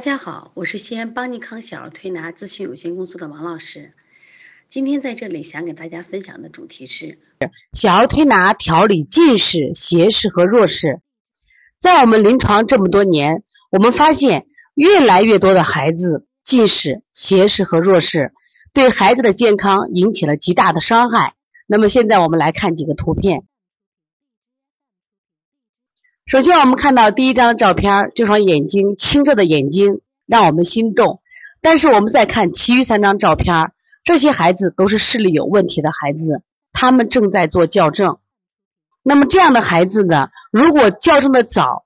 大家好，我是西安邦尼康小儿推拿咨询有限公司的王老师。今天在这里想给大家分享的主题是小儿推拿调理近视、斜视和弱视。在我们临床这么多年，我们发现越来越多的孩子近视、斜视和弱视，对孩子的健康引起了极大的伤害。那么现在我们来看几个图片。首先，我们看到第一张照片，这双眼睛清澈的眼睛让我们心动。但是，我们再看其余三张照片，这些孩子都是视力有问题的孩子，他们正在做校正。那么，这样的孩子呢，如果校正的早，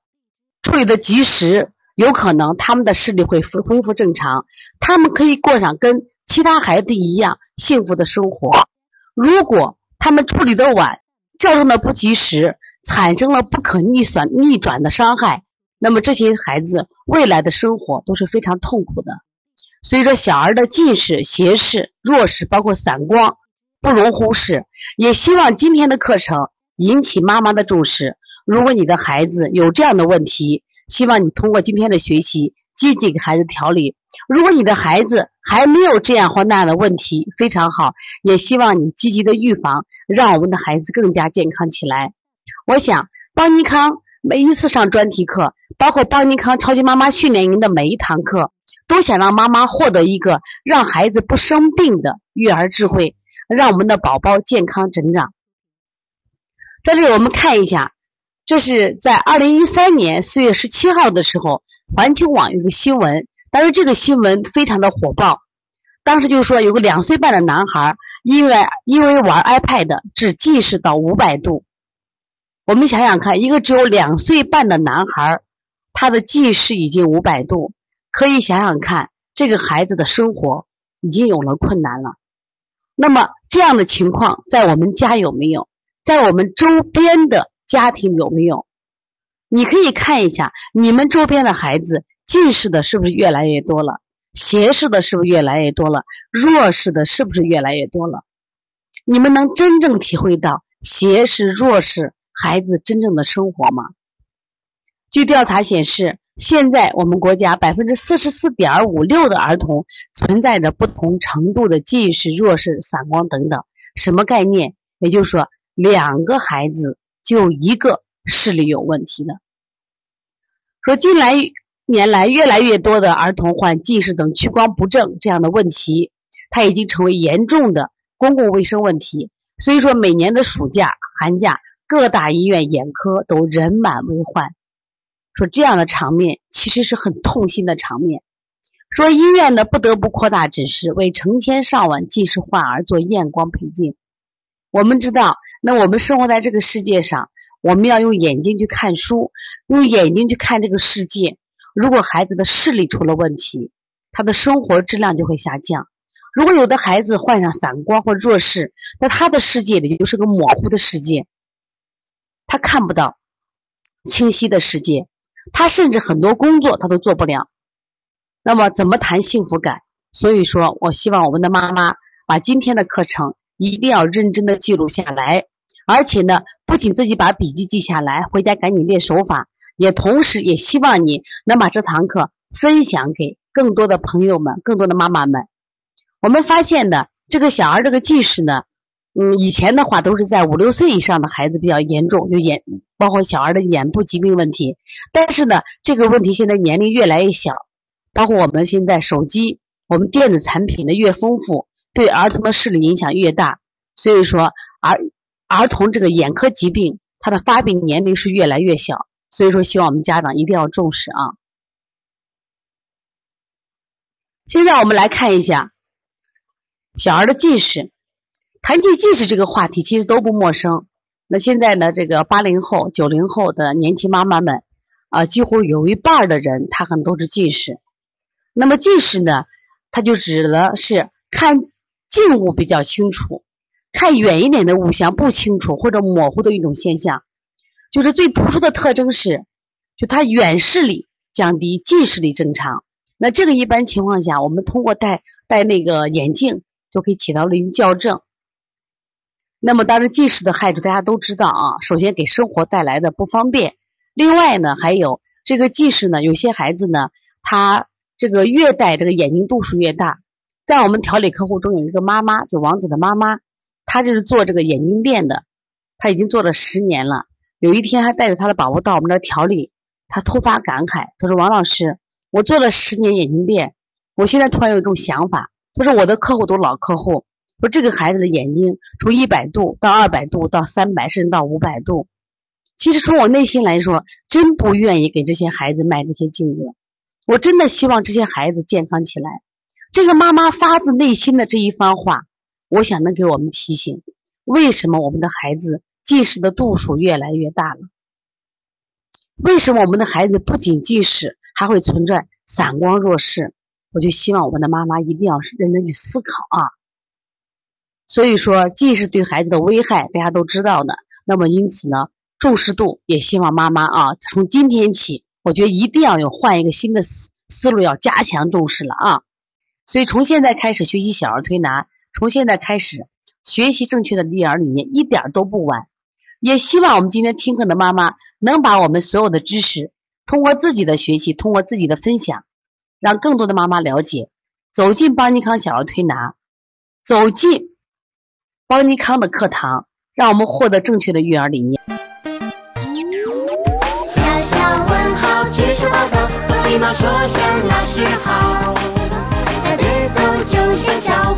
处理的及时，有可能他们的视力会恢恢复正常，他们可以过上跟其他孩子一样幸福的生活。如果他们处理的晚，校正的不及时，产生了不可逆转逆转的伤害，那么这些孩子未来的生活都是非常痛苦的。所以说，小儿的近视、斜视、弱视，包括散光，不容忽视。也希望今天的课程引起妈妈的重视。如果你的孩子有这样的问题，希望你通过今天的学习，积极给孩子调理。如果你的孩子还没有这样或那样的问题，非常好，也希望你积极的预防，让我们的孩子更加健康起来。我想，邦尼康每一次上专题课，包括邦尼康超级妈妈训练营的每一堂课，都想让妈妈获得一个让孩子不生病的育儿智慧，让我们的宝宝健康成长。在这里我们看一下，这是在二零一三年四月十七号的时候，环球网有个新闻，当时这个新闻非常的火爆，当时就是说有个两岁半的男孩，因为因为玩 iPad，只近视到五百度。我们想想看，一个只有两岁半的男孩，他的近视已经五百度，可以想想看，这个孩子的生活已经有了困难了。那么这样的情况在我们家有没有？在我们周边的家庭有没有？你可以看一下，你们周边的孩子近视的是不是越来越多了？斜视的是不是越来越多了？弱视的是不是越来越多了？你们能真正体会到斜视、弱视？孩子真正的生活吗？据调查显示，现在我们国家百分之四十四点五六的儿童存在着不同程度的近视、弱视、散光等等。什么概念？也就是说，两个孩子就一个视力有问题的。说近来年来，越来越多的儿童患近视等屈光不正这样的问题，它已经成为严重的公共卫生问题。所以说，每年的暑假、寒假。各大医院眼科都人满为患，说这样的场面其实是很痛心的场面。说医院呢不得不扩大指示，为成千上万近视患儿做验光配镜。我们知道，那我们生活在这个世界上，我们要用眼睛去看书，用眼睛去看这个世界。如果孩子的视力出了问题，他的生活质量就会下降。如果有的孩子患上散光或弱视，那他的世界里就是个模糊的世界。他看不到清晰的世界，他甚至很多工作他都做不了。那么怎么谈幸福感？所以说我希望我们的妈妈把今天的课程一定要认真的记录下来，而且呢，不仅自己把笔记记下来，回家赶紧练手法，也同时也希望你能把这堂课分享给更多的朋友们、更多的妈妈们。我们发现的这个小儿这个近视呢。嗯，以前的话都是在五六岁以上的孩子比较严重，就眼包括小儿的眼部疾病问题。但是呢，这个问题现在年龄越来越小，包括我们现在手机、我们电子产品的越丰富，对儿童的视力影响越大。所以说，儿儿童这个眼科疾病，它的发病年龄是越来越小。所以说，希望我们家长一定要重视啊。现在我们来看一下小儿的近视。谈及近视这个话题，其实都不陌生。那现在呢，这个八零后、九零后的年轻妈妈们，啊，几乎有一半的人，他可能都是近视。那么近视呢，它就指的是看近物比较清楚，看远一点的物象不清楚或者模糊的一种现象。就是最突出的特征是，就它远视力降低，近视力正常。那这个一般情况下，我们通过戴戴那个眼镜就可以起到了一个校正。那么，当然近视的害处大家都知道啊。首先，给生活带来的不方便。另外呢，还有这个近视呢，有些孩子呢，他这个越戴这个眼睛度数越大。在我们调理客户中有一个妈妈，就王子的妈妈，她就是做这个眼镜店的，她已经做了十年了。有一天，她带着她的宝宝到我们这调理，她突发感慨，她说：“王老师，我做了十年眼镜店，我现在突然有一种想法。她说我的客户都老客户，说这个孩子的眼睛从一百度到二百度到三百，甚至到五百度。其实从我内心来说，真不愿意给这些孩子卖这些镜子，我真的希望这些孩子健康起来。”这个妈妈发自内心的这一番话，我想能给我们提醒：为什么我们的孩子近视的度数越来越大了？为什么我们的孩子不仅近视，还会存在散光弱视？我就希望我们的妈妈一定要认真去思考啊！所以说，近视对孩子的危害大家都知道的。那么因此呢，重视度也希望妈妈啊，从今天起，我觉得一定要有换一个新的思思路，要加强重视了啊！所以，从现在开始学习小儿推拿，从现在开始学习正确的育儿理念，一点都不晚。也希望我们今天听课的妈妈能把我们所有的知识，通过自己的学习，通过自己的分享，让更多的妈妈了解，走进邦尼康小儿推拿，走进邦尼康的课堂，让我们获得正确的育儿理念。小小问号，举手报告，和礼貌说声老师好。排队走就像小